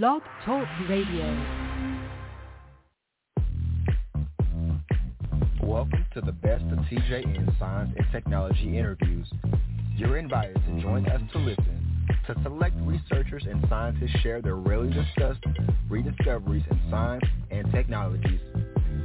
Blog Talk Radio. Welcome to the best of TJN Science and Technology interviews. You're invited to join us to listen to select researchers and scientists share their rarely discussed rediscoveries in science and technologies.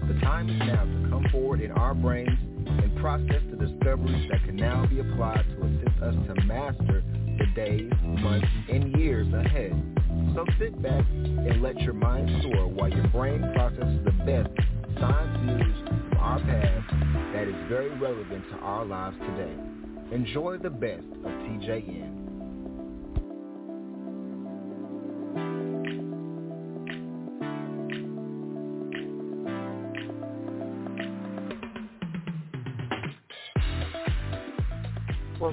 The time is now to come forward in our brains and process the discoveries that can now be applied to assist us to master the days, months, and years ahead. So sit back and let your mind soar while your brain processes the best science news from our past that is very relevant to our lives today. Enjoy the best of TJN.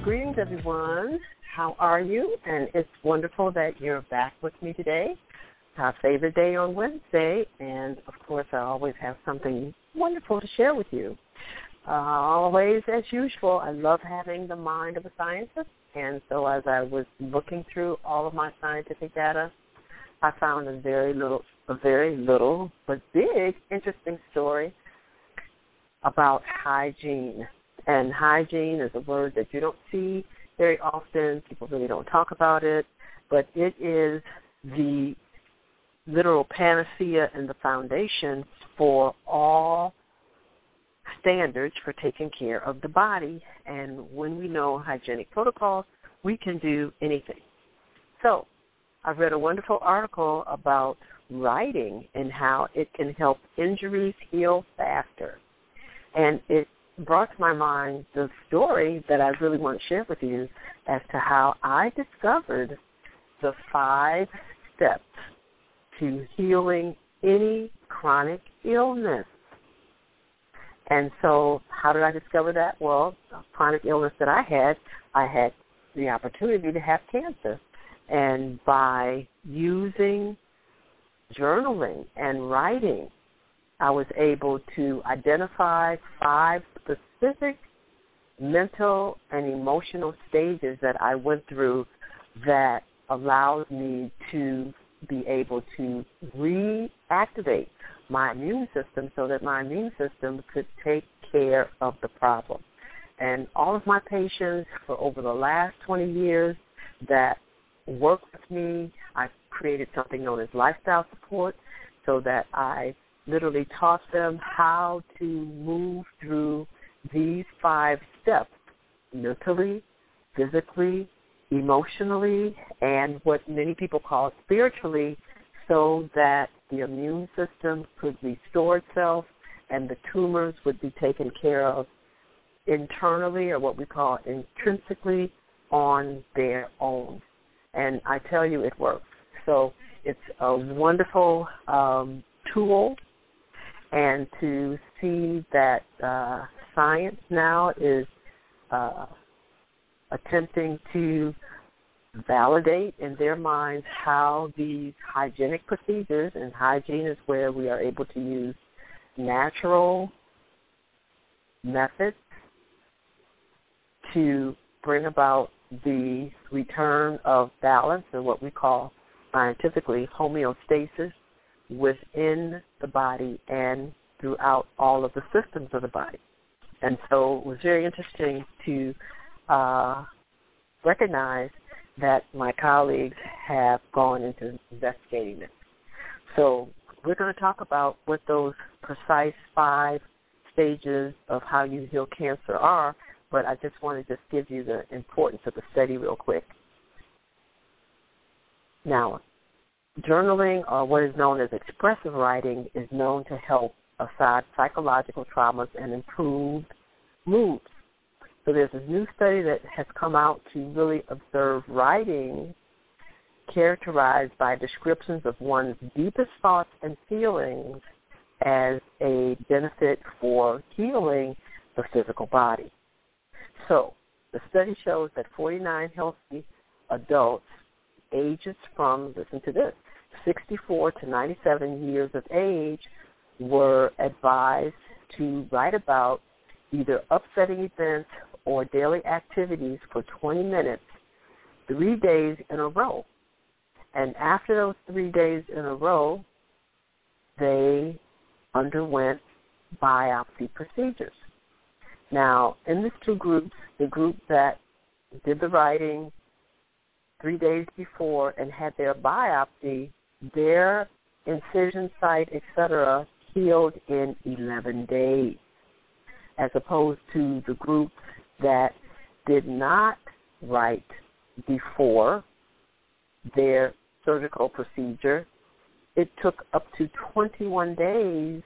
Greetings, everyone. How are you? And it's wonderful that you're back with me today. Our favorite day on Wednesday, and of course, I always have something wonderful to share with you. Uh, always, as usual, I love having the mind of a scientist, and so as I was looking through all of my scientific data, I found a very little, a very little but big, interesting story about hygiene. And hygiene is a word that you don't see very often. People really don't talk about it, but it is the literal panacea and the foundation for all standards for taking care of the body. And when we know hygienic protocols, we can do anything. So I read a wonderful article about writing and how it can help injuries heal faster. And it brought to my mind the story that I really want to share with you as to how I discovered the five steps to healing any chronic illness. And so how did I discover that? Well, chronic illness that I had, I had the opportunity to have cancer. And by using journaling and writing, I was able to identify five specific mental and emotional stages that I went through that allowed me to be able to reactivate my immune system so that my immune system could take care of the problem. And all of my patients for over the last 20 years that work with me, I created something known as lifestyle support so that I literally taught them how to move through these five steps mentally, physically, emotionally, and what many people call spiritually so that the immune system could restore itself and the tumors would be taken care of internally or what we call intrinsically on their own. And I tell you, it works. So it's a wonderful um, tool and to see that uh, science now is uh, attempting to validate in their minds how these hygienic procedures, and hygiene is where we are able to use natural methods to bring about the return of balance or what we call scientifically homeostasis within the body and throughout all of the systems of the body. And so it was very interesting to uh, recognize that my colleagues have gone into investigating this. So we're going to talk about what those precise five stages of how you heal cancer are, but I just want to just give you the importance of the study real quick. Now, journaling or what is known as expressive writing is known to help aside psychological traumas and improve moods. So there's a new study that has come out to really observe writing characterized by descriptions of one's deepest thoughts and feelings as a benefit for healing the physical body. So the study shows that 49 healthy adults ages from, listen to this, 64 to 97 years of age were advised to write about either upsetting events or daily activities for 20 minutes, three days in a row. And after those three days in a row, they underwent biopsy procedures. Now, in these two groups, the group that did the writing three days before and had their biopsy, their incision site, etc., healed in 11 days, as opposed to the group that did not write before their surgical procedure. It took up to 21 days,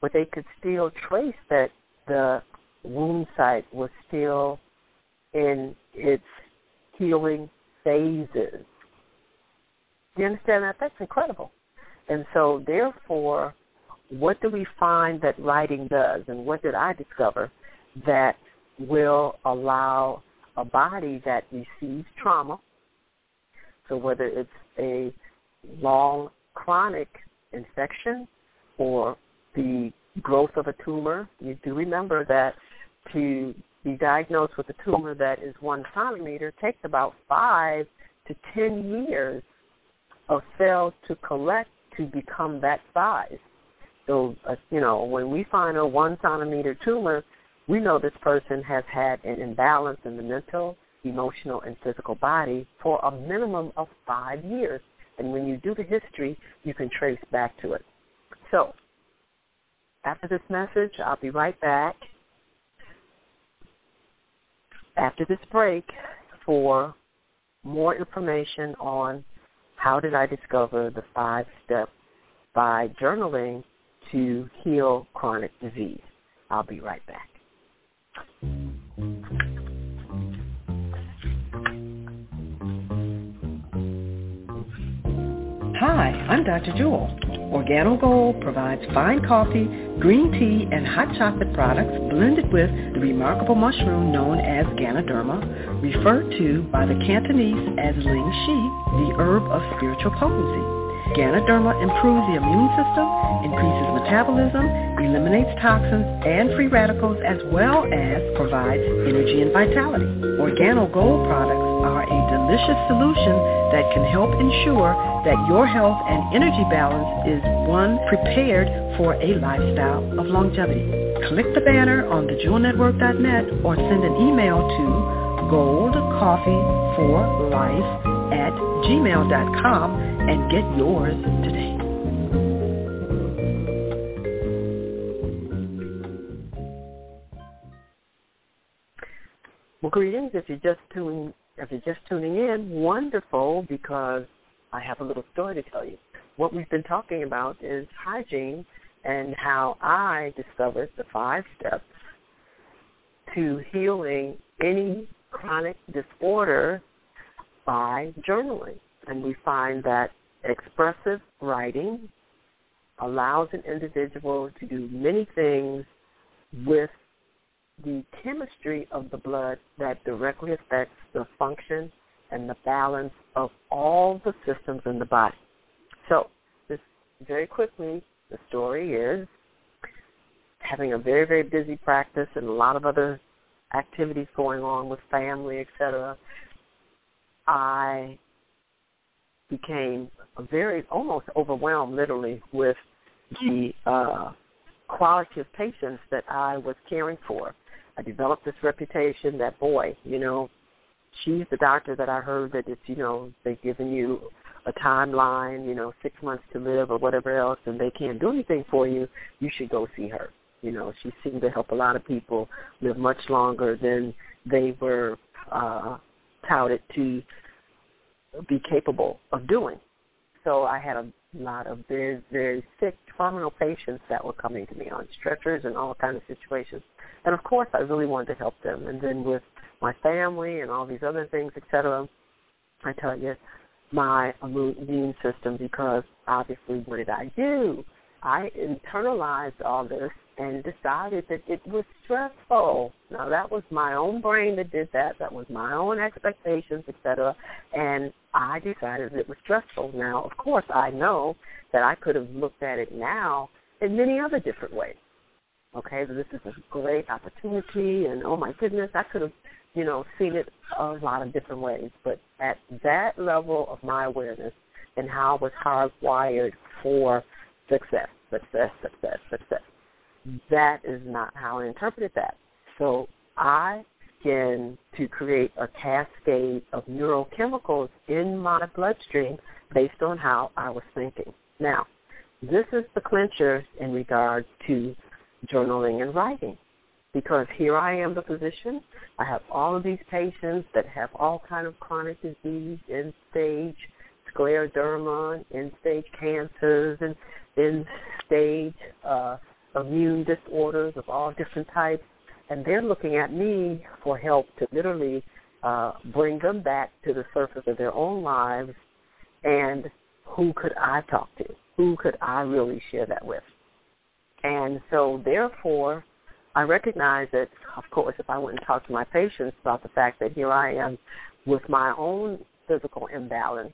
but they could still trace that the wound site was still in its healing phases. You understand that? That's incredible. And so therefore, what do we find that writing does and what did I discover that will allow a body that receives trauma, so whether it's a long chronic infection or the growth of a tumor, you do remember that to be diagnosed with a tumor that is one centimeter takes about five to ten years of cells to collect to become that size. So, uh, you know, when we find a one centimeter tumor, we know this person has had an imbalance in the mental, emotional, and physical body for a minimum of five years. And when you do the history, you can trace back to it. So, after this message, I'll be right back after this break for more information on how did I discover the five steps by journaling to heal chronic disease. I'll be right back. Hi, I'm Dr. Jewel. Organo Gold provides fine coffee, green tea, and hot chocolate products blended with the remarkable mushroom known as Ganoderma, referred to by the Cantonese as Ling Shi, the herb of spiritual potency. Ganoderma improves the immune system, increases metabolism, eliminates toxins and free radicals, as well as provides energy and vitality. Organo Gold products delicious solution that can help ensure that your health and energy balance is one prepared for a lifestyle of longevity. Click the banner on thejewelnetwork.net or send an email to goldcoffeeforlife at gmail.com and get yours today. Well, greetings. If you're just tuning, if you're just tuning in, wonderful because I have a little story to tell you. What we've been talking about is hygiene and how I discovered the five steps to healing any chronic disorder by journaling. And we find that expressive writing allows an individual to do many things with the chemistry of the blood that directly affects the function and the balance of all the systems in the body. So, this very quickly, the story is having a very, very busy practice and a lot of other activities going on with family, etc. I became very almost overwhelmed literally with the uh, quality of patients that I was caring for. I developed this reputation that boy, you know, she's the doctor that I heard that it's, you know, they've given you a timeline, you know, six months to live or whatever else and they can't do anything for you, you should go see her. You know, she seemed to help a lot of people live much longer than they were uh touted to be capable of doing. So I had a lot of very, very sick terminal patients that were coming to me on stretchers and all kinds of situations. And of course I really wanted to help them. And then with my family and all these other things, etc., I tell you, my immune system because obviously what did I do? I internalized all this and decided that it was stressful. Now that was my own brain that did that. That was my own expectations, etc. And I decided it was stressful. Now, of course, I know that I could have looked at it now in many other different ways. Okay, so this is a great opportunity, and oh my goodness, I could have you know, seen it a lot of different ways. But at that level of my awareness and how I was hardwired for success, success, success, success, that is not how I interpreted that. So I began to create a cascade of neurochemicals in my bloodstream based on how I was thinking. Now, this is the clincher in regards to journaling and writing because here I am the physician. I have all of these patients that have all kind of chronic disease, end stage scleroderma, end stage cancers, and end stage uh, immune disorders of all different types, and they're looking at me for help to literally uh, bring them back to the surface of their own lives. And who could I talk to? Who could I really share that with? And so, therefore, I recognize that, of course, if I went and talked to my patients about the fact that here I am with my own physical imbalance,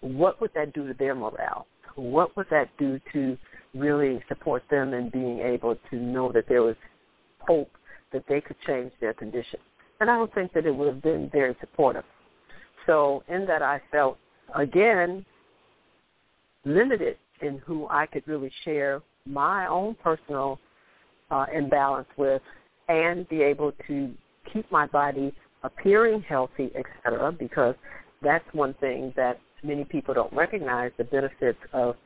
what would that do to their morale? What would that do to really support them in being able to know that there was hope that they could change their condition? And I don't think that it would have been very supportive. So in that I felt, again, limited in who I could really share my own personal uh, imbalance with and be able to keep my body appearing healthy, etc. Because that's one thing that many people don't recognize the benefits of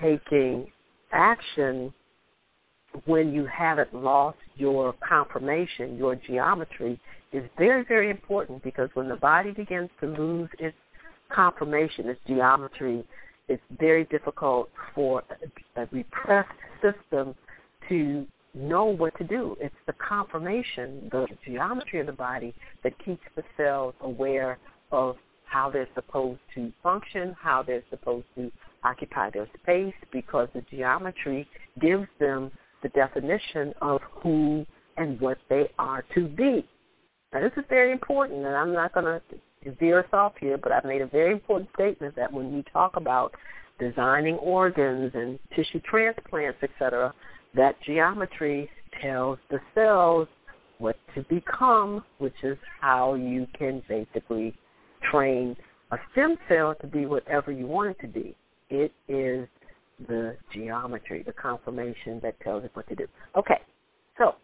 taking action when you haven't lost your conformation, your geometry is very, very important because when the body begins to lose its conformation, its geometry, it's very difficult for a repressed system to know what to do. It's the conformation, the geometry of the body that keeps the cells aware of how they're supposed to function, how they're supposed to occupy their space, because the geometry gives them the definition of who and what they are to be. Now, this is very important, and I'm not going to veer us off here, but I've made a very important statement that when we talk about designing organs and tissue transplants, etc., that geometry tells the cells what to become, which is how you can basically train a stem cell to be whatever you want it to be. It is the geometry, the conformation that tells it what to do. Okay, so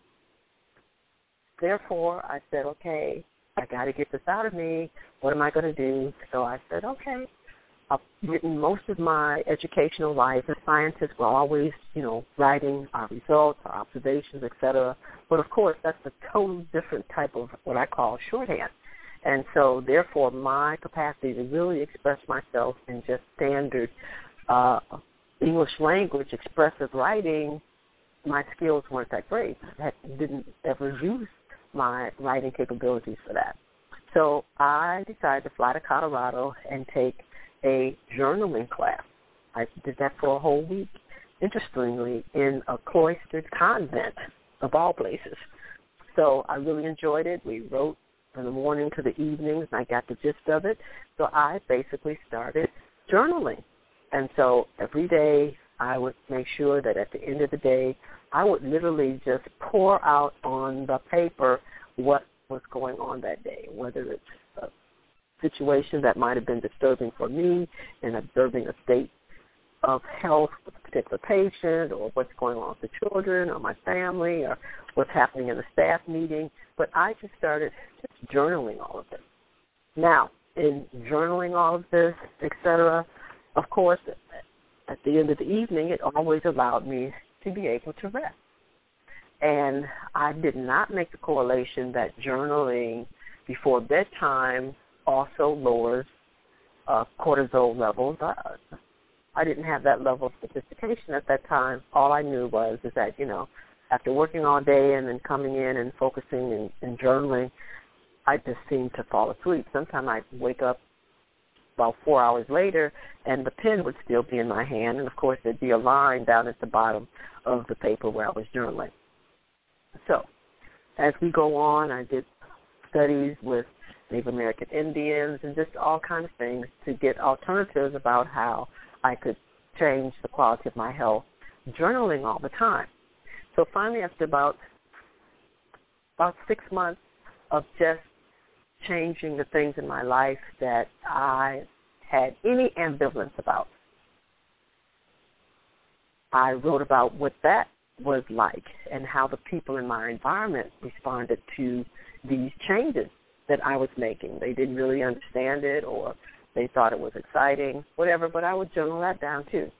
therefore I said, okay, I got to get this out of me. What am I going to do? So I said, okay, I've written most of my educational life as scientists. We're always, you know, writing our results, our observations, etc. But of course, that's a totally different type of what I call shorthand. And so, therefore, my capacity to really express myself in just standard uh, English language, expressive writing, my skills weren't that great. I didn't ever use my writing capabilities for that. So I decided to fly to Colorado and take a journaling class. I did that for a whole week, interestingly, in a cloistered convent of all places. So I really enjoyed it. We wrote from the morning to the evenings, and I got the gist of it. So I basically started journaling. And so every day I would make sure that at the end of the day, I would literally just pour out on the paper what was going on that day, whether it's a situation that might have been disturbing for me and observing a state of health with a particular patient or what's going on with the children or my family or what's happening in the staff meeting. But I just started just journaling all of this. Now, in journaling all of this, etc., of course, at the end of the evening, it always allowed me to be able to rest. And I did not make the correlation that journaling before bedtime also lowers uh, cortisol levels. I, I didn't have that level of sophistication at that time. All I knew was is that you know, after working all day and then coming in and focusing and, and journaling, I just seemed to fall asleep. Sometimes I'd wake up about four hours later, and the pen would still be in my hand, and of course there'd be a line down at the bottom of the paper where I was journaling. So, as we go on, I did studies with Native American Indians, and just all kinds of things to get alternatives about how I could change the quality of my health, journaling all the time. So finally, after about about six months of just changing the things in my life that I had any ambivalence about. I wrote about what that was like and how the people in my environment responded to these changes that I was making. They didn't really understand it or they thought it was exciting, whatever, but I would journal that down too.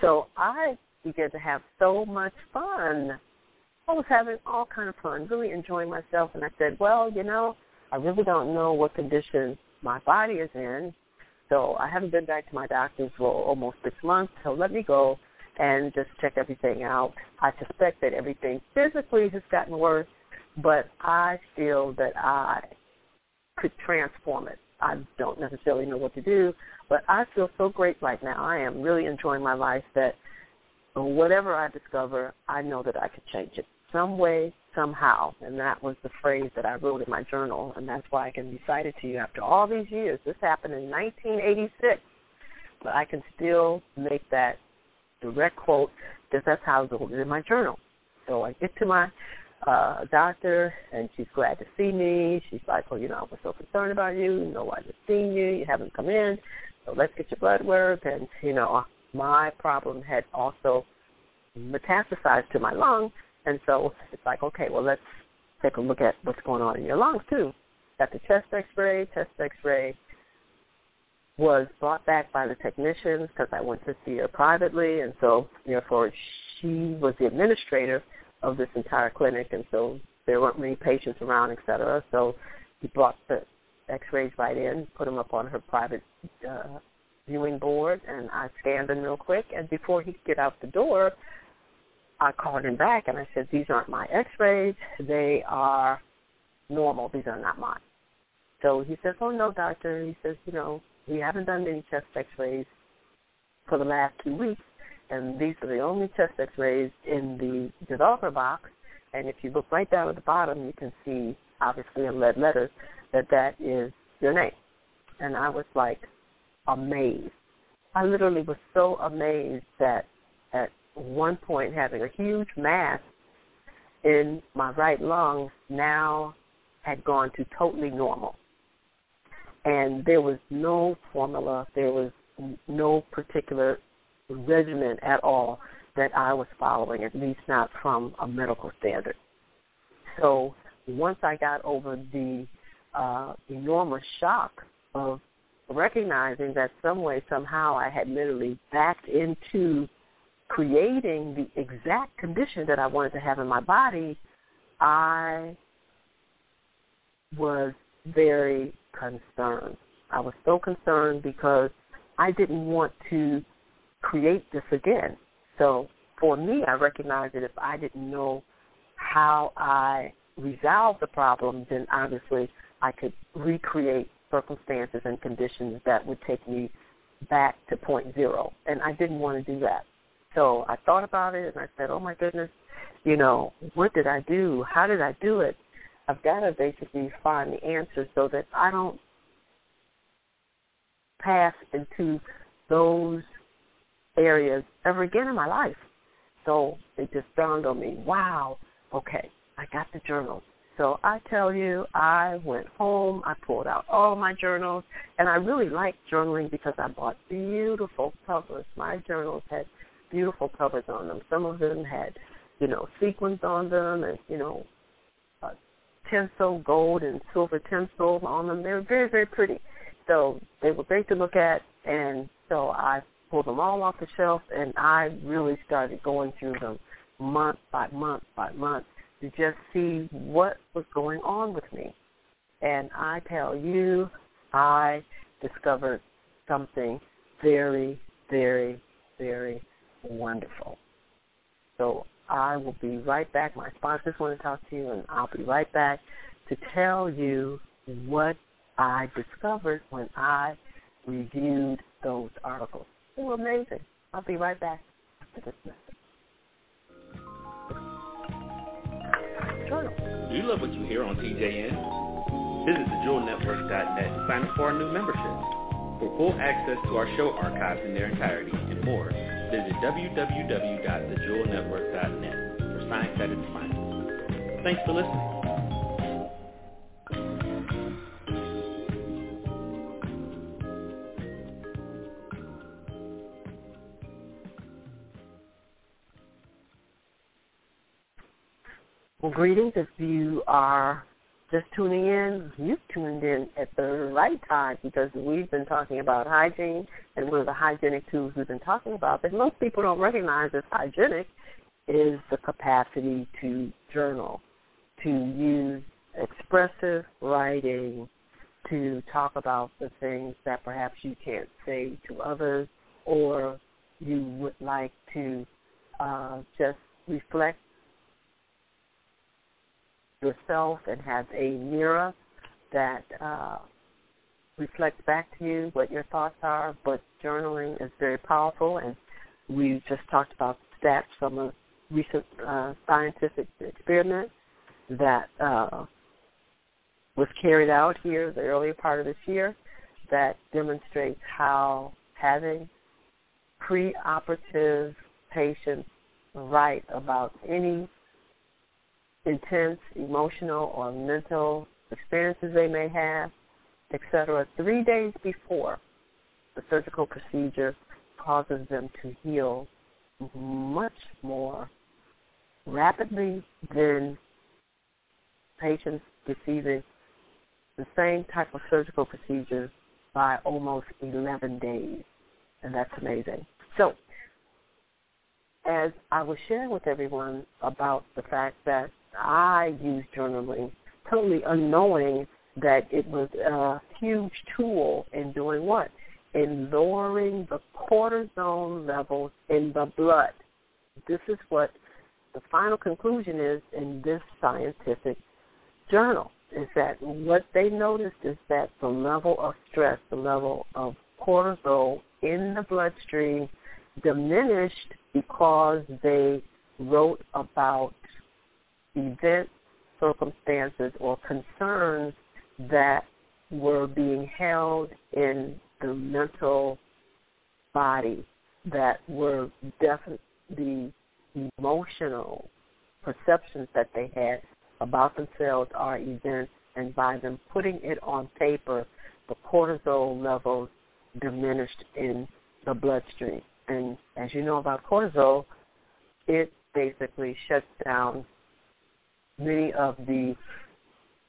So I began to have so much fun. I was having all kind of fun, really enjoying myself and I said, Well, you know, I really don't know what condition my body is in. So I haven't been back to my doctors for almost six months. So let me go and just check everything out. I suspect that everything physically has gotten worse, but I feel that I could transform it. I don't necessarily know what to do, but I feel so great right now. I am really enjoying my life that whatever I discover, I know that I could change it some way, somehow. And that was the phrase that I wrote in my journal, and that's why I can recite it to you after all these years. This happened in 1986, but I can still make that direct quote because that's how it in my journal. So I get to my uh, doctor, and she's glad to see me. She's like, well, you know, I was so concerned about you. You know, I just seen you. You haven't come in. So let's get your blood work. And, you know, my problem had also metastasized to my lung. And so it's like, okay, well, let's take a look at what's going on in your lungs, too. Got the chest x-ray, chest x-ray was brought back by the technicians because I went to see her privately. And so, therefore, she was the administrator of this entire clinic, and so there weren't many patients around, et cetera. So he brought the X-rays right in, put them up on her private uh, viewing board, and I scanned them real quick. And before he could get out the door, I called him back and I said, "These aren't my X-rays. They are normal. These are not mine." So he says, "Oh no, doctor." He says, "You know, we haven't done any chest X-rays for the last two weeks." And these are the only chest x-rays in the developer box. And if you look right down at the bottom, you can see, obviously in lead letters, that that is your name. And I was like amazed. I literally was so amazed that at one point having a huge mass in my right lung now had gone to totally normal. And there was no formula, there was no particular regimen at all that I was following, at least not from a medical standard. So once I got over the uh, enormous shock of recognizing that some way, somehow I had literally backed into creating the exact condition that I wanted to have in my body, I was very concerned. I was so concerned because I didn't want to create this again. So for me, I recognize that if I didn't know how I resolve the problem, then obviously I could recreate circumstances and conditions that would take me back to point zero. And I didn't want to do that. So I thought about it and I said, oh my goodness, you know, what did I do? How did I do it? I've got to basically find the answer so that I don't pass into those areas ever again in my life. So it just dawned on me, wow, okay, I got the journals. So I tell you, I went home, I pulled out all my journals, and I really liked journaling because I bought beautiful covers. My journals had beautiful covers on them. Some of them had, you know, sequins on them and, you know, uh, tinsel, gold and silver tinsel on them. They were very, very pretty. So they were great to look at, and so I pulled them all off the shelf, and I really started going through them month by month by month to just see what was going on with me. And I tell you, I discovered something very, very, very wonderful. So I will be right back. My sponsors want to talk to you, and I'll be right back to tell you what I discovered when I reviewed those articles. They were amazing. I'll be right back. Do you love what you hear on TJN? Visit thejewelnetwork.net and sign up for our new membership. For full access to our show archives in their entirety and more, visit www.thejewelnetwork.net for science at its finest. Thanks for listening. Well, greetings. If you are just tuning in, you've tuned in at the right time because we've been talking about hygiene, and one of the hygienic tools we've been talking about that most people don't recognize as hygienic is the capacity to journal, to use expressive writing to talk about the things that perhaps you can't say to others or you would like to uh, just reflect yourself and have a mirror that uh, reflects back to you what your thoughts are. But journaling is very powerful, and we just talked about stats from a recent uh, scientific experiment that uh, was carried out here the earlier part of this year that demonstrates how having preoperative patients write about any intense emotional or mental experiences they may have, etc., three days before the surgical procedure causes them to heal much more rapidly than patients receiving the same type of surgical procedure by almost 11 days. And that's amazing. So, as I was sharing with everyone about the fact that I use journaling totally unknowing that it was a huge tool in doing what? In lowering the cortisone levels in the blood. This is what the final conclusion is in this scientific journal is that what they noticed is that the level of stress, the level of cortisol in the bloodstream diminished because they wrote about events, circumstances, or concerns that were being held in the mental body that were definitely the emotional perceptions that they had about themselves or events, and by them putting it on paper, the cortisol levels diminished in the bloodstream. And as you know about cortisol, it basically shuts down many of the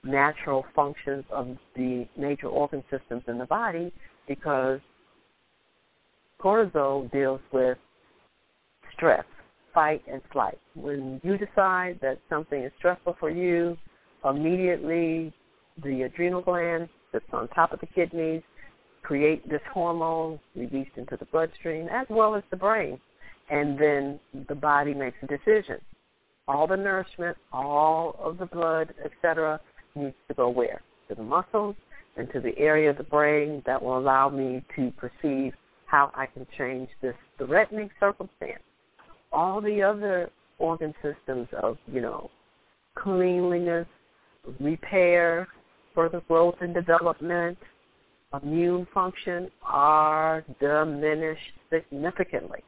natural functions of the major organ systems in the body because cortisol deals with stress fight and flight. When you decide that something is stressful for you, immediately the adrenal glands that's on top of the kidneys create this hormone released into the bloodstream as well as the brain. And then the body makes a decision. All the nourishment, all of the blood, etc., needs to go where? To the muscles and to the area of the brain that will allow me to perceive how I can change this threatening circumstance all the other organ systems of, you know, cleanliness, repair, further growth and development, immune function are diminished significantly.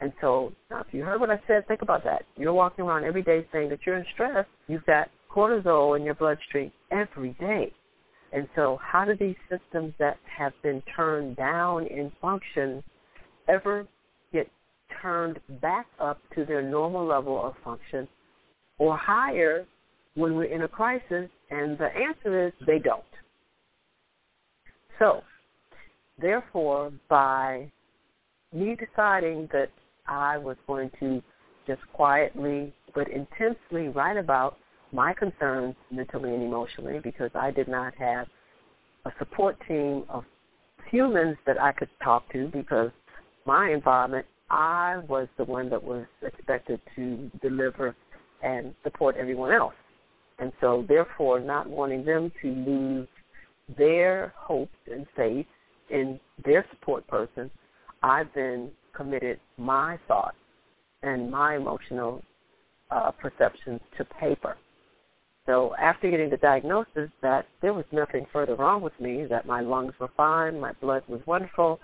And so now if you heard what I said, think about that. You're walking around every day saying that you're in stress. You've got cortisol in your bloodstream every day. And so how do these systems that have been turned down in function ever get turned back up to their normal level of function or higher when we're in a crisis? And the answer is they don't. So, therefore, by me deciding that I was going to just quietly but intensely write about my concerns mentally and emotionally because I did not have a support team of humans that I could talk to because my environment I was the one that was expected to deliver and support everyone else. And so therefore not wanting them to lose their hopes and faith in their support person, I then committed my thoughts and my emotional uh, perceptions to paper. So after getting the diagnosis that there was nothing further wrong with me, that my lungs were fine, my blood was wonderful,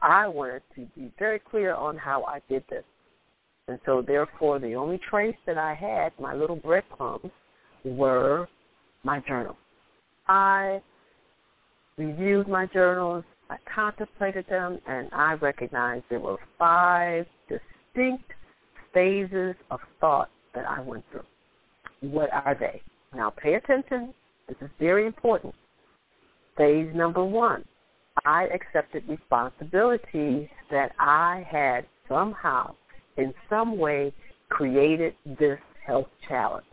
I wanted to be very clear on how I did this. And so therefore the only trace that I had, my little breadcrumbs, were my journal. I reviewed my journals, I contemplated them, and I recognized there were five distinct phases of thought that I went through. what are they? Now pay attention. This is very important. Phase number one, I accepted responsibility that I had somehow, in some way, created this health challenge.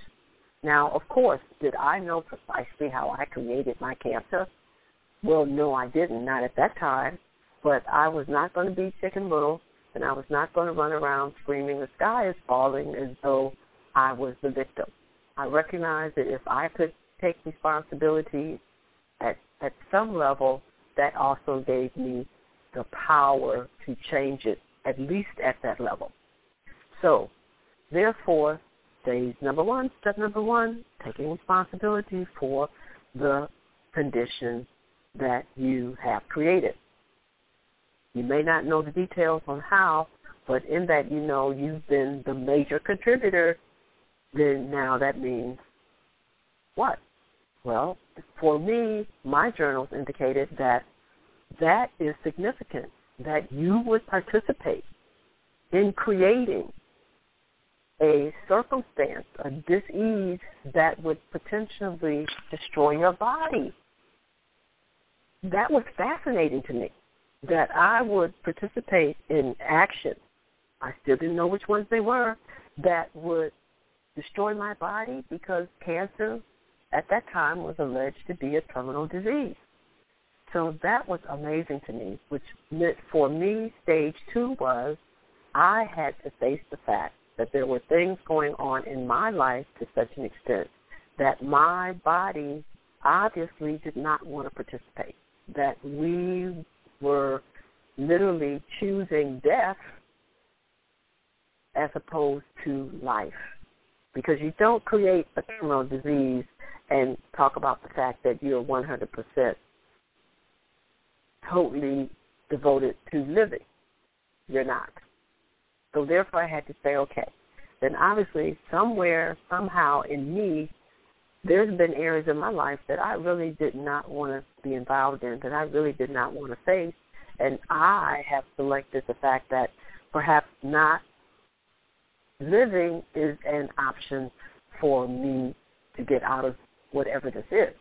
Now, of course, did I know precisely how I created my cancer? Well, no, I didn't, not at that time. But I was not going to be chicken little, and I was not going to run around screaming, the sky is falling, as though I was the victim. I recognized that if I could take responsibility at, at some level, that also gave me the power to change it, at least at that level. So, therefore, phase number one, step number one, taking responsibility for the condition that you have created. You may not know the details on how, but in that you know you've been the major contributor, then now that means what? Well, for me, my journals indicated that that is significant, that you would participate in creating a circumstance, a disease that would potentially destroy your body. That was fascinating to me, that I would participate in action. I still didn't know which ones they were that would destroy my body because cancer at that time was alleged to be a terminal disease. So that was amazing to me, which meant for me, stage two was I had to face the fact that there were things going on in my life to such an extent that my body obviously did not want to participate, that we were literally choosing death as opposed to life. Because you don't create a terminal disease and talk about the fact that you're 100% totally devoted to living. You're not. So therefore I had to say, okay, then obviously somewhere, somehow in me, there's been areas in my life that I really did not want to be involved in, that I really did not want to face. And I have selected the fact that perhaps not living is an option for me to get out of whatever this is.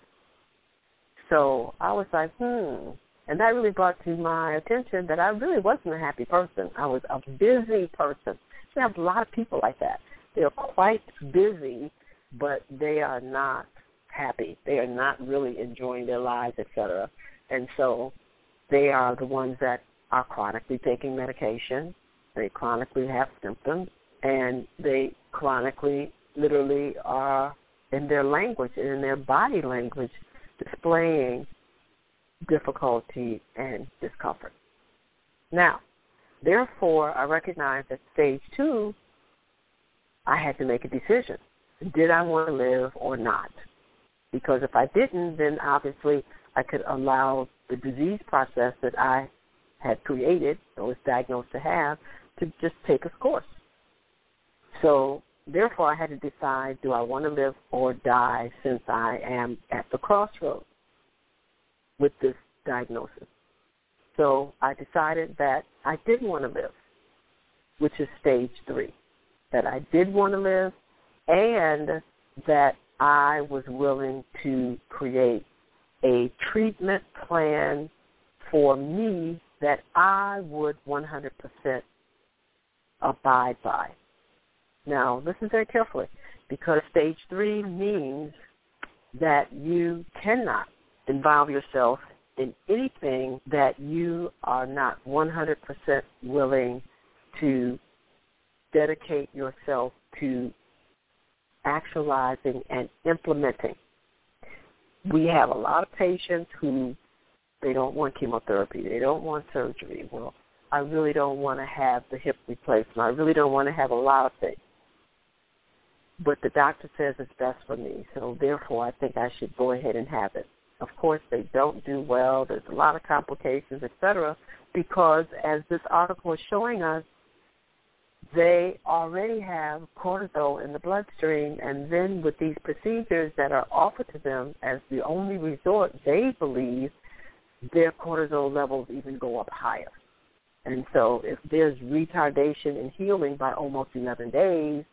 So I was like, hmm. And that really brought to my attention that I really wasn't a happy person. I was a busy person. We have a lot of people like that. They're quite busy, but they are not happy. They are not really enjoying their lives, etc. And so they are the ones that are chronically taking medication. They chronically have symptoms, and they chronically, literally, are in their language and in their body language displaying difficulty and discomfort. Now, therefore, I recognize that stage two, I had to make a decision. Did I want to live or not? Because if I didn't, then obviously I could allow the disease process that I had created or was diagnosed to have to just take its course. So therefore I had to decide, do I want to live or die since I am at the crossroads with this diagnosis. So I decided that I did want to live, which is stage three, that I did want to live and that I was willing to create a treatment plan for me that I would 100% abide by. Now, listen very carefully because stage three means that you cannot involve yourself in anything that you are not 100% willing to dedicate yourself to actualizing and implementing. We have a lot of patients who they don't want chemotherapy, they don't want surgery. Well, I really don't want to have the hip replacement. I really don't want to have a lot of things but the doctor says it's best for me, so therefore I think I should go ahead and have it. Of course, they don't do well. There's a lot of complications, etc., because as this article is showing us, they already have cortisol in the bloodstream, and then with these procedures that are offered to them as the only resort, they believe their cortisol levels even go up higher. And so if there's retardation in healing by almost 11 days,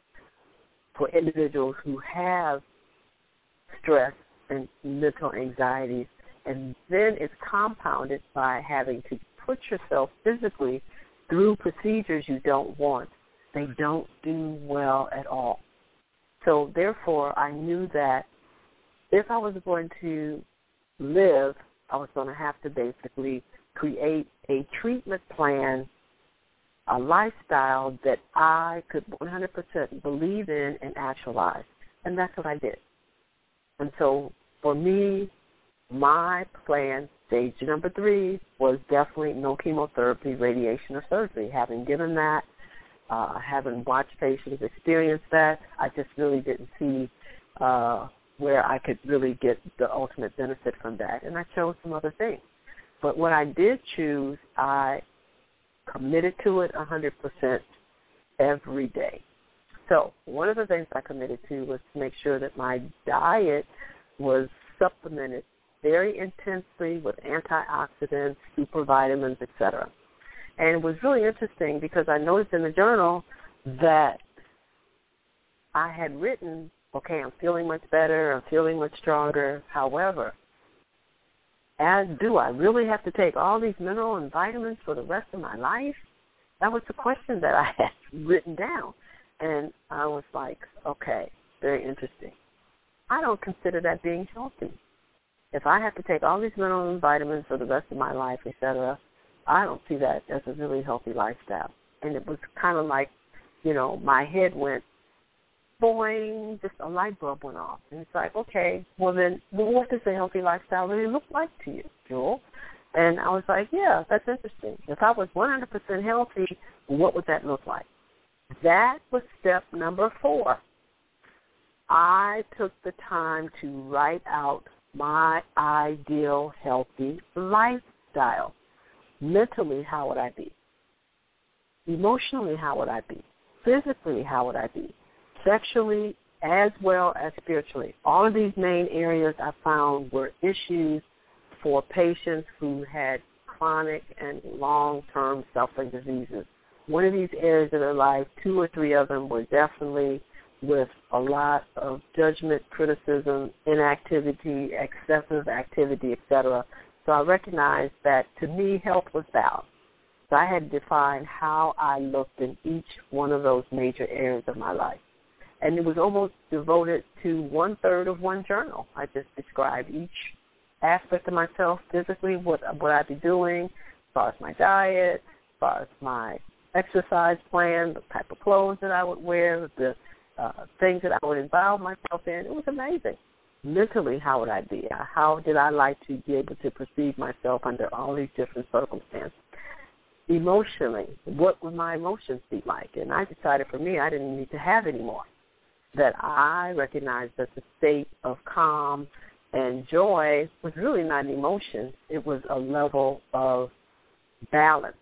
for individuals who have stress and mental anxieties, and then it's compounded by having to put yourself physically through procedures you don't want. They don't do well at all. So therefore, I knew that if I was going to live, I was going to have to basically create a treatment plan, a lifestyle that I could 100% believe in and actualize. And that's what I did. And so for me, my plan, stage number three, was definitely no chemotherapy, radiation, or surgery. Having given that, uh, having watched patients experience that, I just really didn't see uh, where I could really get the ultimate benefit from that. And I chose some other things. But when I did choose, I committed to it 100% every day. So one of the things I committed to was to make sure that my diet was supplemented very intensely with antioxidants, super vitamins, etc. And it was really interesting because I noticed in the journal that I had written, okay, I'm feeling much better, I'm feeling much stronger. However, as do I really have to take all these mineral and vitamins for the rest of my life? That was the question that I had written down. And I was like, okay, very interesting. I don't consider that being healthy. If I have to take all these minerals and vitamins for the rest of my life, etc., I don't see that as a really healthy lifestyle. And it was kind of like, you know, my head went boing, just a light bulb went off. And it's like, okay, well then, what does a healthy lifestyle really look like to you, Jewel? And I was like, yeah, that's interesting. If I was 100% healthy, what would that look like? That was step number four. I took the time to write out my ideal healthy lifestyle. Mentally, how would I be? Emotionally, how would I be? Physically, how would I be? Sexually, as well as spiritually. All of these main areas I found were issues for patients who had chronic and long-term suffering diseases. One of these areas of their life, two or three of them were definitely with a lot of judgment, criticism, inactivity, excessive activity, etc. So I recognized that to me health was balance. So I had to define how I looked in each one of those major areas of my life. And it was almost devoted to one third of one journal. I just described each aspect of myself physically, what what I'd be doing, as far as my diet, as far as my exercise plan, the type of clothes that I would wear, the uh, things that I would involve myself in. It was amazing. Mentally, how would I be? How did I like to be able to perceive myself under all these different circumstances? Emotionally, what would my emotions be like? And I decided for me, I didn't need to have any more. That I recognized that the state of calm and joy was really not an emotion. It was a level of balance.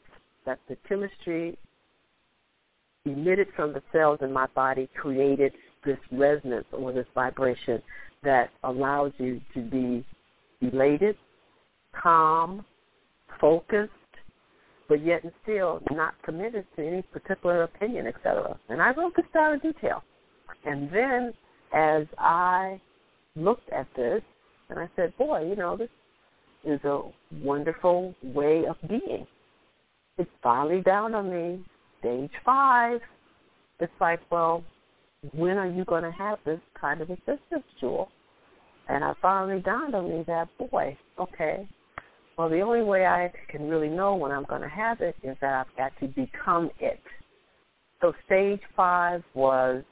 That the chemistry emitted from the cells in my body created this resonance or this vibration that allows you to be elated, calm, focused, but yet and still not committed to any particular opinion, etc. And I wrote this down in detail. And then as I looked at this, and I said, boy, you know, this is a wonderful way of being. It finally dawned on me stage five, it's like, well, when are you going to have this kind of assistance, Jewel? And I finally dawned on me that, boy, okay, well, the only way I can really know when I'm going to have it is that I've got to become it. So stage five was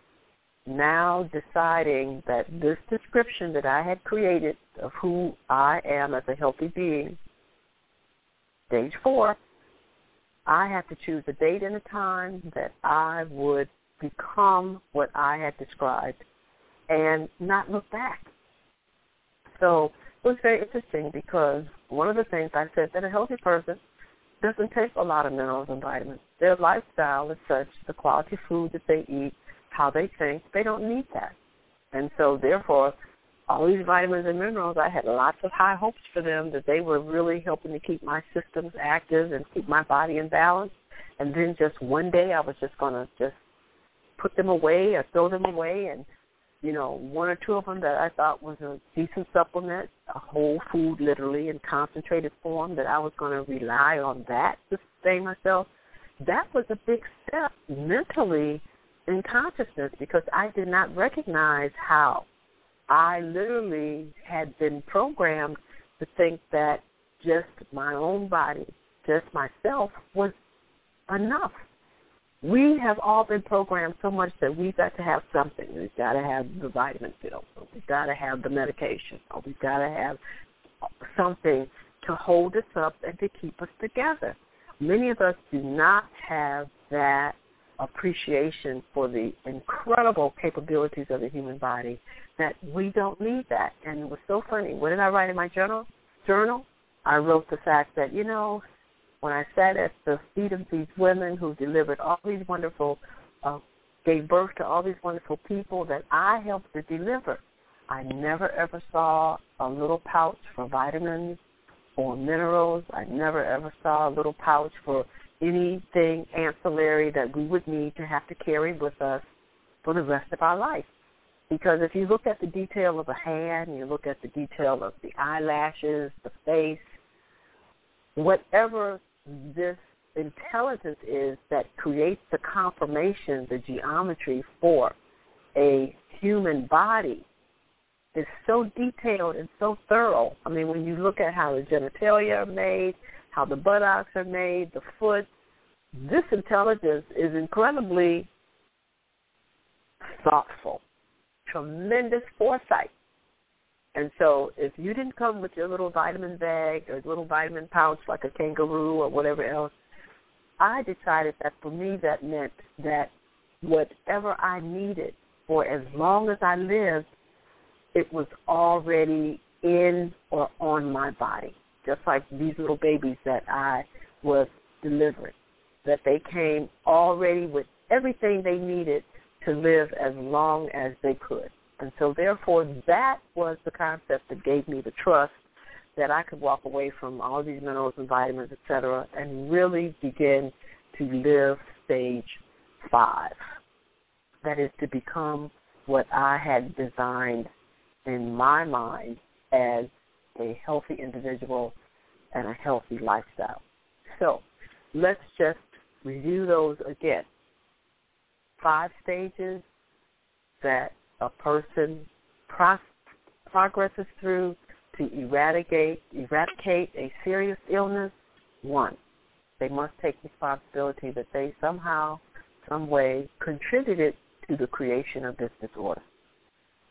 now deciding that this description that I had created of who I am as a healthy being, stage four, I have to choose a date and a time that I would become what I had described and not look back. So it was very interesting because one of the things I said that a healthy person doesn't take a lot of minerals and vitamins. Their lifestyle is such, the quality food that they eat, how they think, they don't need that. And so therefore all these vitamins and minerals, I had lots of high hopes for them that they were really helping to keep my systems active and keep my body in balance. And then just one day I was just going to just put them away or throw them away and you know, one or two of them that I thought was a decent supplement, a whole food literally in concentrated form that I was going to rely on that to sustain myself. That was a big step mentally in consciousness because I did not recognize how I literally had been programmed to think that just my own body, just myself was enough we have all been programmed so much that we've got to have something. We've got to have the vitamin pill, or we've got to have the medication, or we've got to have something to hold us up and to keep us together. Many of us do not have that appreciation for the incredible capabilities of the human body that we don't need that. And it was so funny. What did I write in my journal? Journal. I wrote the fact that you know when I sat at the feet of these women who delivered all these wonderful, uh, gave birth to all these wonderful people that I helped to deliver, I never ever saw a little pouch for vitamins or minerals. I never ever saw a little pouch for anything ancillary that we would need to have to carry with us for the rest of our life. Because if you look at the detail of a hand, you look at the detail of the eyelashes, the face, whatever this intelligence is that creates the conformation, the geometry for a human body is so detailed and so thorough. I mean, when you look at how the genitalia are made, how the buttocks are made, the foot, this intelligence is incredibly thoughtful, tremendous foresight. And so if you didn't come with your little vitamin bag or little vitamin pouch like a kangaroo or whatever else, I decided that for me that meant that whatever I needed for as long as I lived, it was already in or on my body. Just like these little babies that I was delivering. That they came already with everything they needed to live as long as they could. And so therefore that was the concept that gave me the trust that I could walk away from all these minerals and vitamins, et cetera, and really begin to live stage five. That is to become what I had designed in my mind as a healthy individual and a healthy lifestyle. So let's just review those again. Five stages that a person pro- progresses through to eradicate eradicate a serious illness, one, they must take responsibility that they somehow, some way contributed to the creation of this disorder.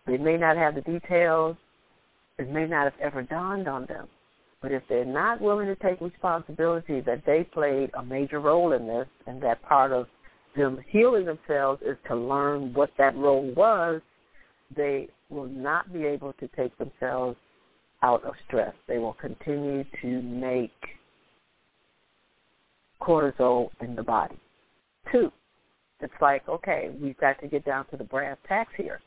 They may not have the details, it may not have ever dawned on them. But if they're not willing to take responsibility that they played a major role in this and that part of them healing themselves is to learn what that role was, they will not be able to take themselves out of stress. They will continue to make cortisol in the body. Two, it's like, okay, we've got to get down to the brass tacks here.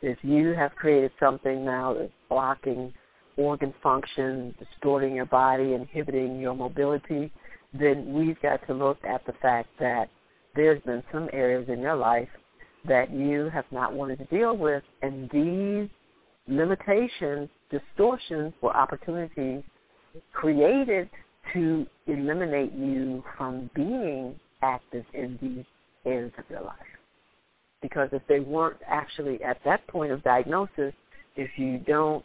If you have created something now that's blocking organ function, distorting your body, inhibiting your mobility, then we've got to look at the fact that there's been some areas in your life that you have not wanted to deal with, and these limitations, distortions, were opportunities created to eliminate you from being active in these areas of your life. Because if they weren't actually at that point of diagnosis, if you don't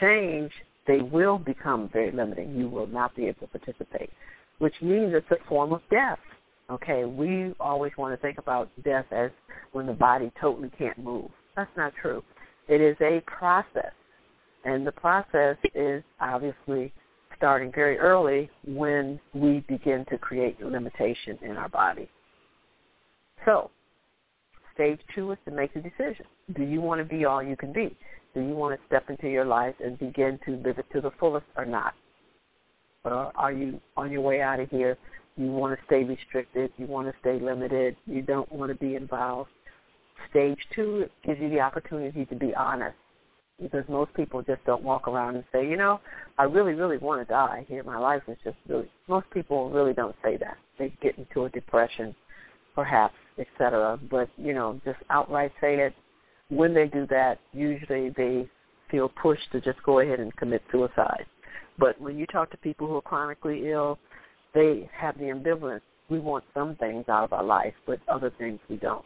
change, they will become very limiting. You will not be able to participate, which means it's a form of death. Okay, we always want to think about death as when the body totally can't move. That's not true. It is a process, and the process is obviously starting very early when we begin to create limitation in our body. So, stage two is to make a decision. Do you want to be all you can be? Do you want to step into your life and begin to live it to the fullest or not? Or are you on your way out of here you want to stay restricted. You want to stay limited. You don't want to be involved. Stage two gives you the opportunity to be honest because most people just don't walk around and say, you know, I really, really want to die here. My life is just really, most people really don't say that. They get into a depression, perhaps etc. But you know, just outright say it. When they do that, usually they feel pushed to just go ahead and commit suicide. But when you talk to people who are chronically ill, they have the ambivalence. We want some things out of our life, but other things we don't.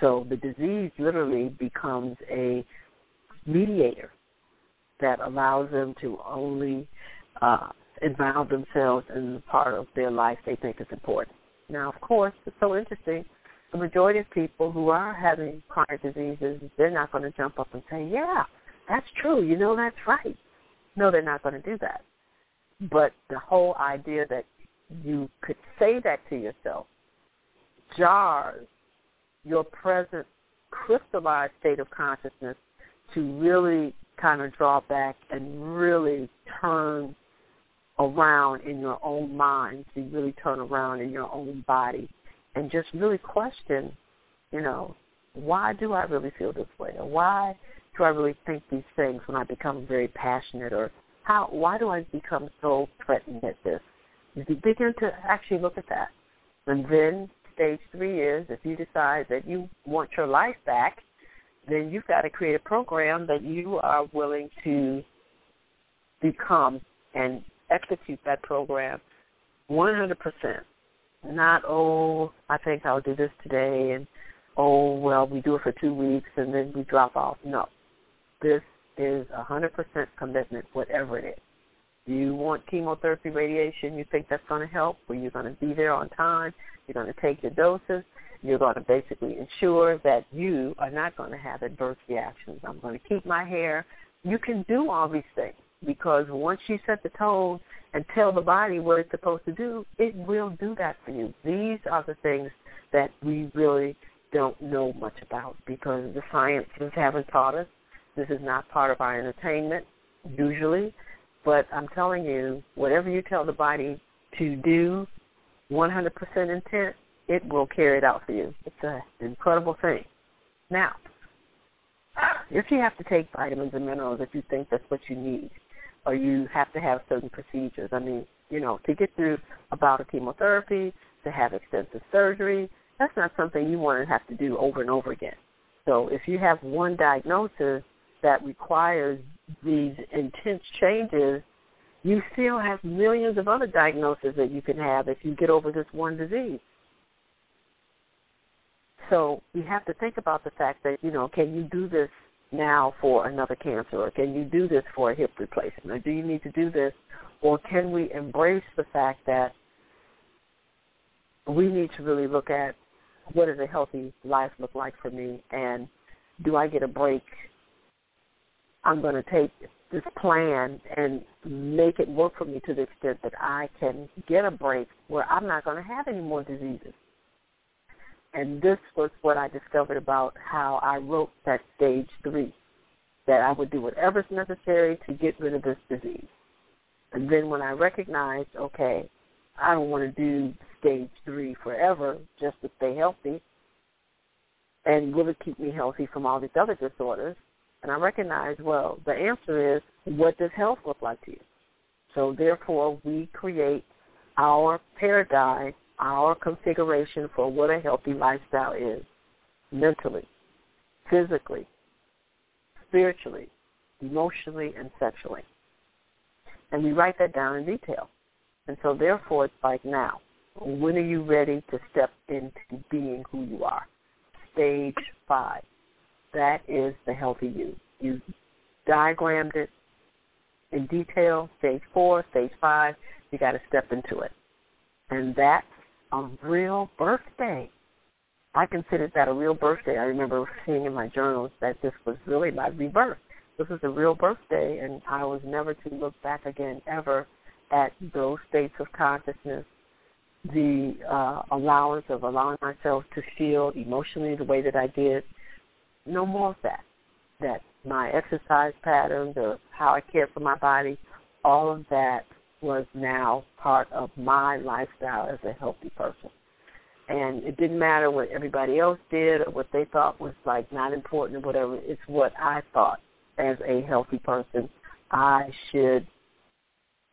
So the disease literally becomes a mediator that allows them to only uh, involve themselves in the part of their life they think is important. Now, of course, it's so interesting. The majority of people who are having chronic diseases, they're not going to jump up and say, yeah, that's true. You know, that's right. No, they're not going to do that. But the whole idea that you could say that to yourself jars your present crystallized state of consciousness to really kind of draw back and really turn around in your own mind, to really turn around in your own body and just really question, you know, why do I really feel this way? Or why do I really think these things when I become very passionate or how why do I become so threatened at this? You begin to actually look at that. And then stage three is if you decide that you want your life back, then you've got to create a program that you are willing to become and execute that program 100%. Not, oh, I think I'll do this today, and oh, well, we do it for two weeks, and then we drop off. No. This is 100% commitment, whatever it is. You want chemotherapy, radiation, you think that's going to help, well, you're going to be there on time, you're going to take your doses, you're going to basically ensure that you are not going to have adverse reactions. I'm going to keep my hair. You can do all these things because once you set the tone and tell the body what it's supposed to do, it will do that for you. These are the things that we really don't know much about because the sciences haven't taught us. This is not part of our entertainment usually. But I'm telling you, whatever you tell the body to do, 100% intent, it will carry it out for you. It's an incredible thing. Now, if you have to take vitamins and minerals, if you think that's what you need, or you have to have certain procedures, I mean, you know, to get through a bout of chemotherapy, to have extensive surgery, that's not something you want to have to do over and over again. So if you have one diagnosis that requires these intense changes, you still have millions of other diagnoses that you can have if you get over this one disease. So you have to think about the fact that, you know, can you do this now for another cancer or can you do this for a hip replacement or do you need to do this or can we embrace the fact that we need to really look at what does a healthy life look like for me and do I get a break? I'm going to take this plan and make it work for me to the extent that I can get a break where I'm not going to have any more diseases. And this was what I discovered about how I wrote that stage three, that I would do whatever's necessary to get rid of this disease. And then when I recognized, okay, I don't want to do stage three forever just to stay healthy and will it keep me healthy from all these other disorders? And I recognize, well, the answer is, what does health look like to you? So therefore, we create our paradigm our configuration for what a healthy lifestyle is mentally, physically, spiritually, emotionally, and sexually. And we write that down in detail. And so therefore it's like now, when are you ready to step into being who you are? Stage five. That is the healthy you. You diagrammed it in detail, stage four, stage five, you got to step into it. And that's a real birthday. I considered that a real birthday. I remember seeing in my journals that this was really my rebirth. This was a real birthday, and I was never to look back again ever at those states of consciousness, the uh, allowance of allowing myself to feel emotionally the way that I did. No more of that. That my exercise patterns or how I cared for my body, all of that was now part of my lifestyle as a healthy person. And it didn't matter what everybody else did or what they thought was like not important or whatever. It's what I thought as a healthy person I should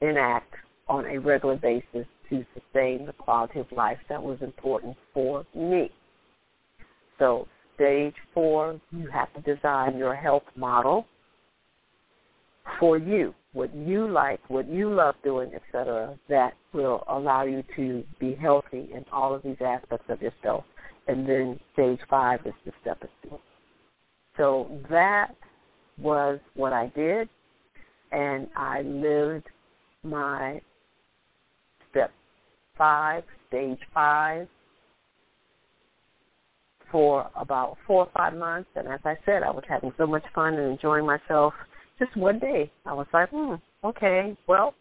enact on a regular basis to sustain the quality of life that was important for me. So stage four, you have to design your health model for you, what you like, what you love doing, etc., that will allow you to be healthy in all of these aspects of yourself. And then stage five is the step two. So that was what I did, and I lived my step five, stage five, for about four or five months. And as I said, I was having so much fun and enjoying myself. Just one day, I was like, hmm, okay, well,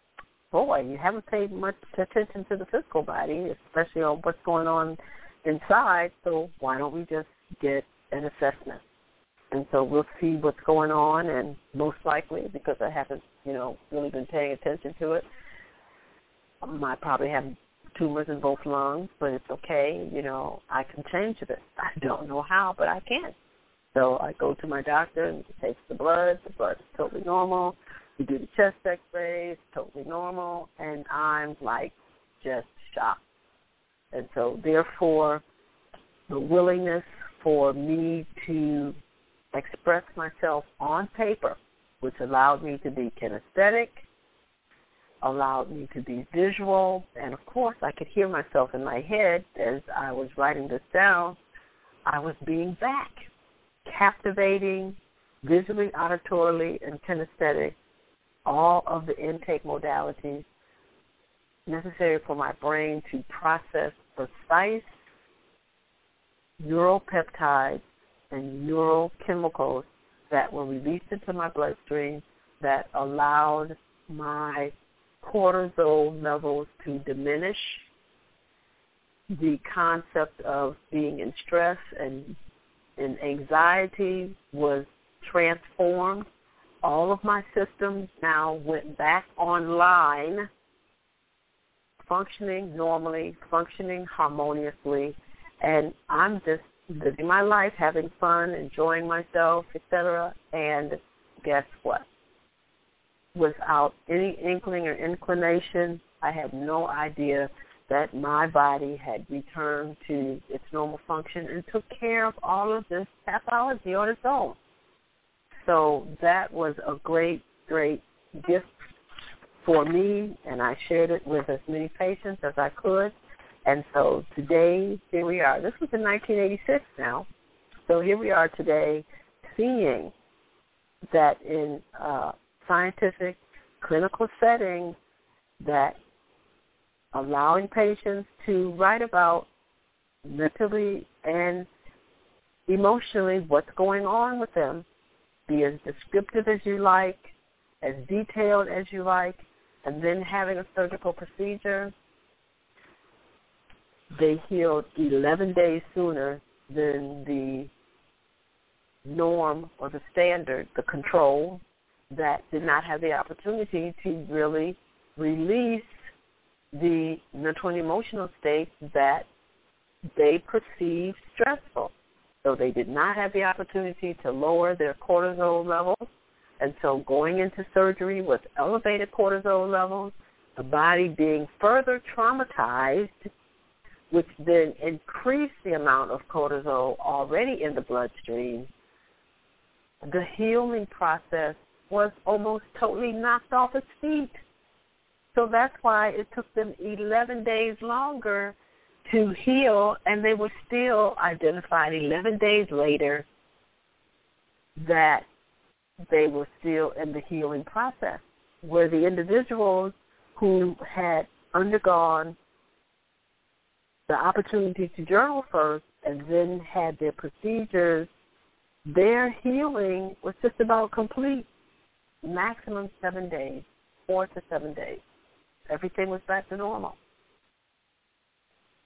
boy, you haven't paid much attention to the physical body, especially on what's going on inside. So why don't we just get an assessment? and so we'll see what's going on and most likely because I haven't, you know, really been paying attention to it, I probably have tumors in both lungs, but it's okay, you know, I can change this. I don't know how, but I can. So I go to my doctor and he takes the blood, the blood is totally normal. We do the chest x-rays, totally normal, and I'm like just shocked. And so therefore the willingness for me to express myself on paper, which allowed me to be kinesthetic, allowed me to be visual, and of course I could hear myself in my head as I was writing this down. I was being back, captivating, visually, auditorily, and kinesthetic, all of the intake modalities necessary for my brain to process precise neuropeptides and neurochemicals that were released into my bloodstream that allowed my cortisol levels to diminish. The concept of being in stress and in anxiety was transformed. All of my systems now went back online, functioning normally, functioning harmoniously, and I'm just living my life, having fun, enjoying myself, etc. And guess what? Without any inkling or inclination, I had no idea that my body had returned to its normal function and took care of all of this pathology on its own. So that was a great, great gift for me, and I shared it with as many patients as I could. And so today, here we are. This was in 1986 now. So here we are today seeing that in uh, scientific clinical setting that allowing patients to write about mentally and emotionally what's going on with them, be as descriptive as you like, as detailed as you like, and then having a surgical procedure. They healed 11 days sooner than the norm or the standard, the control, that did not have the opportunity to really release the mental and emotional states that they perceived stressful. So they did not have the opportunity to lower their cortisol levels. And so going into surgery with elevated cortisol levels, the body being further traumatized which then increased the amount of cortisol already in the bloodstream, the healing process was almost totally knocked off its feet. So that's why it took them 11 days longer to heal, and they were still identified 11 days later that they were still in the healing process, where the individuals who had undergone the opportunity to journal first and then had their procedures, their healing was just about complete. Maximum seven days, four to seven days. Everything was back to normal.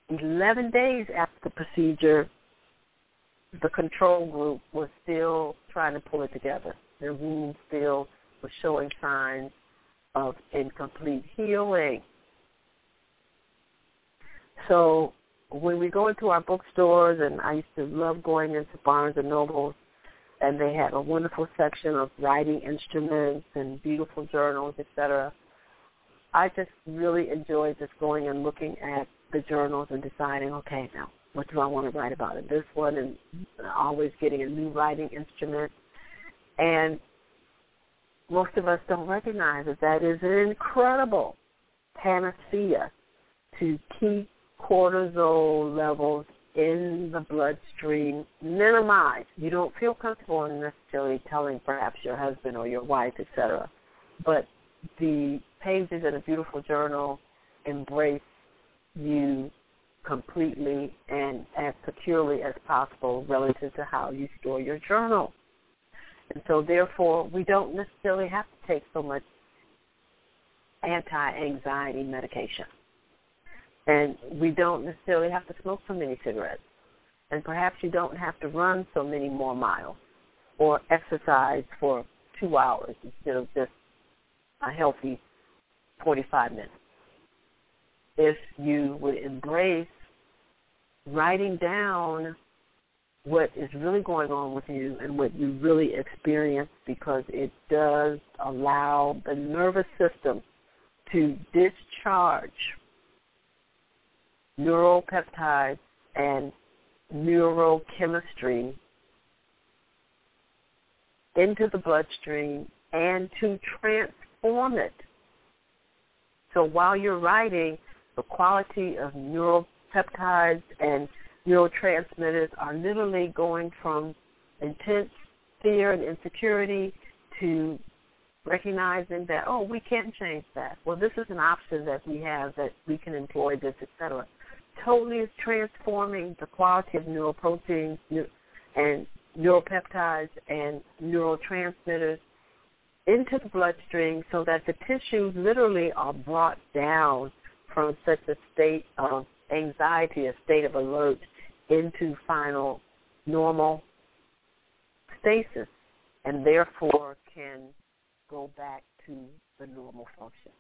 Eleven days after the procedure, the control group was still trying to pull it together. Their wound still was showing signs of incomplete healing. So when we go into our bookstores, and I used to love going into Barnes and Nobles, and they had a wonderful section of writing instruments and beautiful journals, etc. I just really enjoyed just going and looking at the journals and deciding, okay, now what do I want to write about in this one, and always getting a new writing instrument. And most of us don't recognize that that is an incredible panacea to keep cortisol levels in the bloodstream minimized. You don't feel comfortable necessarily telling perhaps your husband or your wife, etc. But the pages in a beautiful journal embrace you completely and as securely as possible relative to how you store your journal. And so therefore we don't necessarily have to take so much anti-anxiety medication. And we don't necessarily have to smoke so many cigarettes. And perhaps you don't have to run so many more miles or exercise for two hours instead of just a healthy 45 minutes. If you would embrace writing down what is really going on with you and what you really experience because it does allow the nervous system to discharge neuropeptides and neurochemistry into the bloodstream and to transform it. So while you're writing, the quality of neuropeptides and neurotransmitters are literally going from intense fear and insecurity to recognizing that, oh, we can't change that. Well, this is an option that we have that we can employ this, etc totally is transforming the quality of neuroproteins and neuropeptides and neurotransmitters into the bloodstream so that the tissues literally are brought down from such a state of anxiety, a state of alert, into final normal stasis and therefore can go back to the normal function.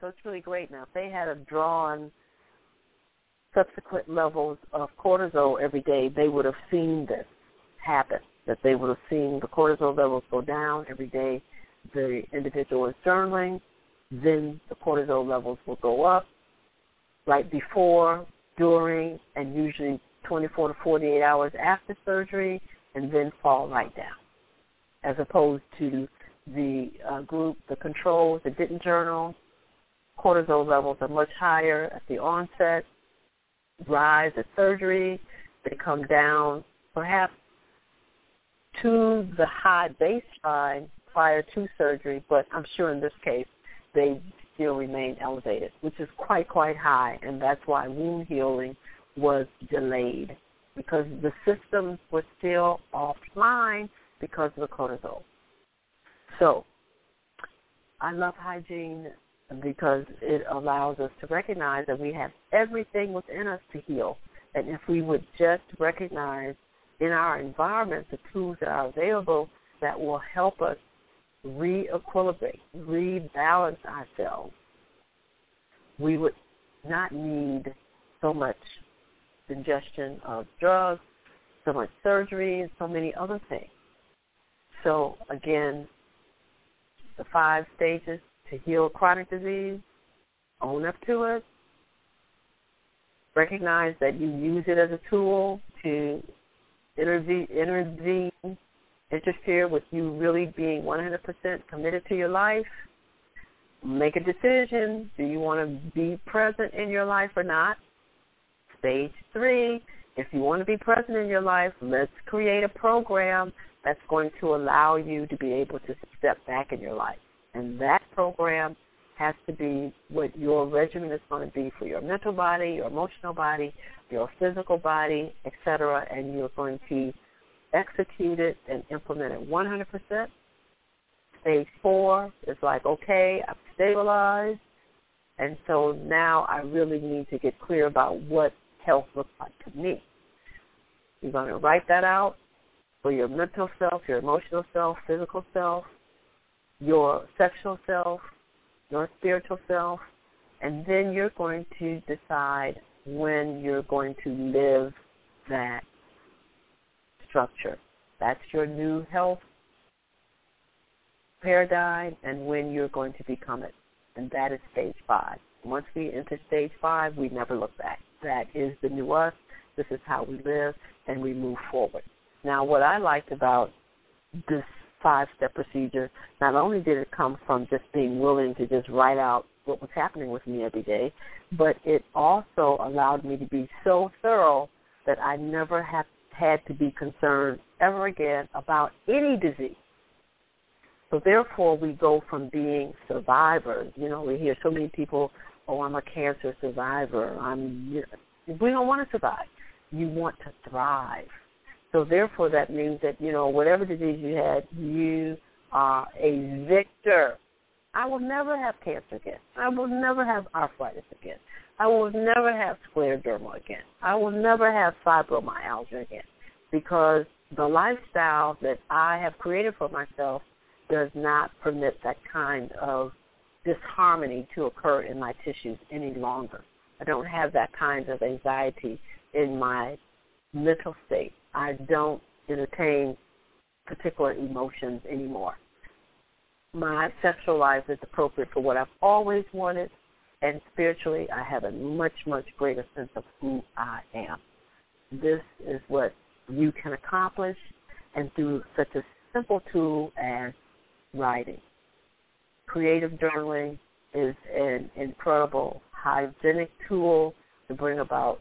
So it's really great now. If they had a drawn subsequent levels of cortisol every day, they would have seen this happen, that they would have seen the cortisol levels go down every day. The individual is journaling, then the cortisol levels will go up right before, during, and usually 24 to 48 hours after surgery, and then fall right down, as opposed to the uh, group, the controls that didn't journal, cortisol levels are much higher at the onset rise at surgery. They come down perhaps to the high baseline prior to surgery, but I'm sure in this case they still remain elevated, which is quite, quite high, and that's why wound healing was delayed because the systems were still offline because of the cortisol. So I love hygiene because it allows us to recognize that we have everything within us to heal. And if we would just recognize in our environment the tools that are available that will help us re-equilibrate, rebalance ourselves, we would not need so much ingestion of drugs, so much surgery, and so many other things. So again, the five stages to heal chronic disease, own up to it, recognize that you use it as a tool to intervene, interfere with you really being 100% committed to your life. Make a decision. Do you want to be present in your life or not? Stage three, if you want to be present in your life, let's create a program that's going to allow you to be able to step back in your life. And that program has to be what your regimen is going to be for your mental body, your emotional body, your physical body, etc. And you're going to execute it and implement it 100%. Stage four is like, okay, I've stabilized, and so now I really need to get clear about what health looks like to me. You're going to write that out for your mental self, your emotional self, physical self, your sexual self, your spiritual self, and then you're going to decide when you're going to live that structure. That's your new health paradigm and when you're going to become it. And that is stage five. Once we enter stage five, we never look back. That is the new us. This is how we live, and we move forward. Now, what I liked about this five-step procedure, not only did it come from just being willing to just write out what was happening with me every day, but it also allowed me to be so thorough that I never have had to be concerned ever again about any disease. So therefore, we go from being survivors. You know, we hear so many people, "Oh, I'm a cancer survivor." I'm. We don't want to survive. You want to thrive. So therefore, that means that you know whatever disease you had, you are a victor. I will never have cancer again. I will never have arthritis again. I will never have scleroderma again. I will never have fibromyalgia again because the lifestyle that I have created for myself does not permit that kind of disharmony to occur in my tissues any longer. I don't have that kind of anxiety in my mental state. I don't entertain particular emotions anymore. My sexual life is appropriate for what I've always wanted, and spiritually, I have a much, much greater sense of who I am. This is what you can accomplish, and through such a simple tool as writing. Creative journaling is an incredible hygienic tool to bring about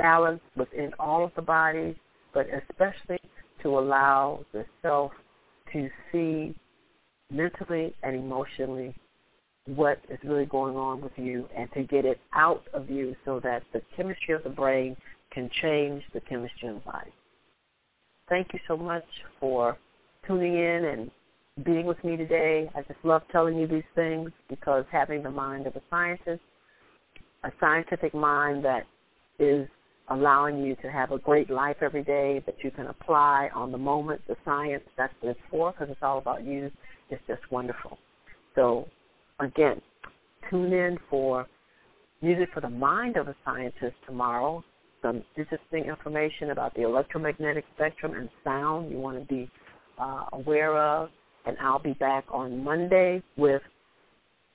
balance within all of the bodies, but especially to allow the self to see mentally and emotionally what is really going on with you and to get it out of you so that the chemistry of the brain can change the chemistry of the body. Thank you so much for tuning in and being with me today. I just love telling you these things because having the mind of a scientist, a scientific mind that is allowing you to have a great life every day that you can apply on the moment, the science, that's what it's for because it's all about you. It's just wonderful. So, again, tune in for Music for the Mind of a Scientist tomorrow. Some interesting information about the electromagnetic spectrum and sound you want to be uh, aware of and I'll be back on Monday with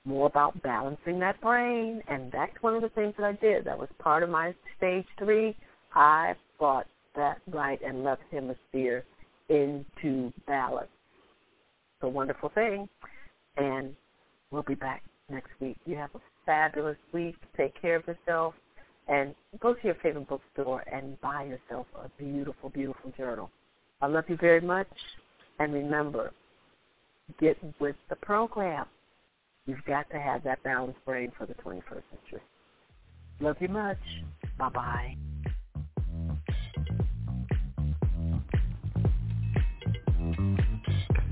more about balancing that brain. And that's one of the things that I did. That was part of my stage three. I brought that right and left hemisphere into balance. It's a wonderful thing. And we'll be back next week. You have a fabulous week. Take care of yourself. And go to your favorite bookstore and buy yourself a beautiful, beautiful journal. I love you very much. And remember, get with the program. You've got to have that balanced brain for the 21st century. Love you much. Bye-bye.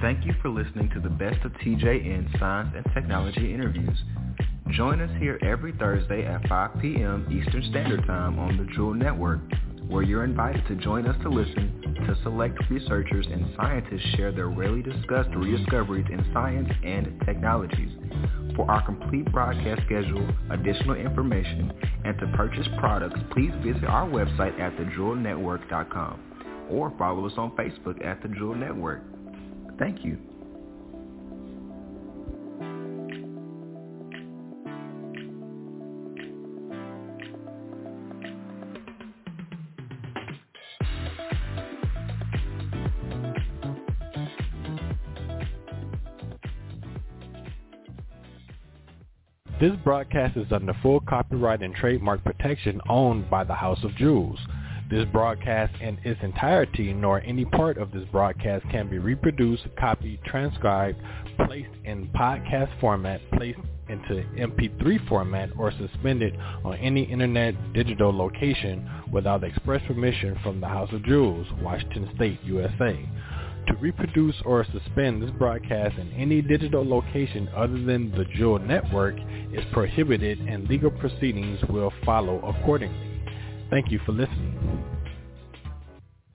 Thank you for listening to the Best of TJN Science and Technology interviews. Join us here every Thursday at 5 p.m. Eastern Standard Time on the Jewel Network, where you're invited to join us to listen to select researchers and scientists share their rarely discussed rediscoveries in science and technologies. For our complete broadcast schedule, additional information, and to purchase products, please visit our website at thejewelnetwork.com or follow us on Facebook at The Jewel Network. Thank you. This broadcast is under full copyright and trademark protection owned by the House of Jewels. This broadcast in its entirety nor any part of this broadcast can be reproduced, copied, transcribed, placed in podcast format, placed into MP3 format, or suspended on any internet digital location without express permission from the House of Jewels, Washington State, USA. To reproduce or suspend this broadcast in any digital location other than the Jewel Network is prohibited and legal proceedings will follow accordingly. Thank you for listening.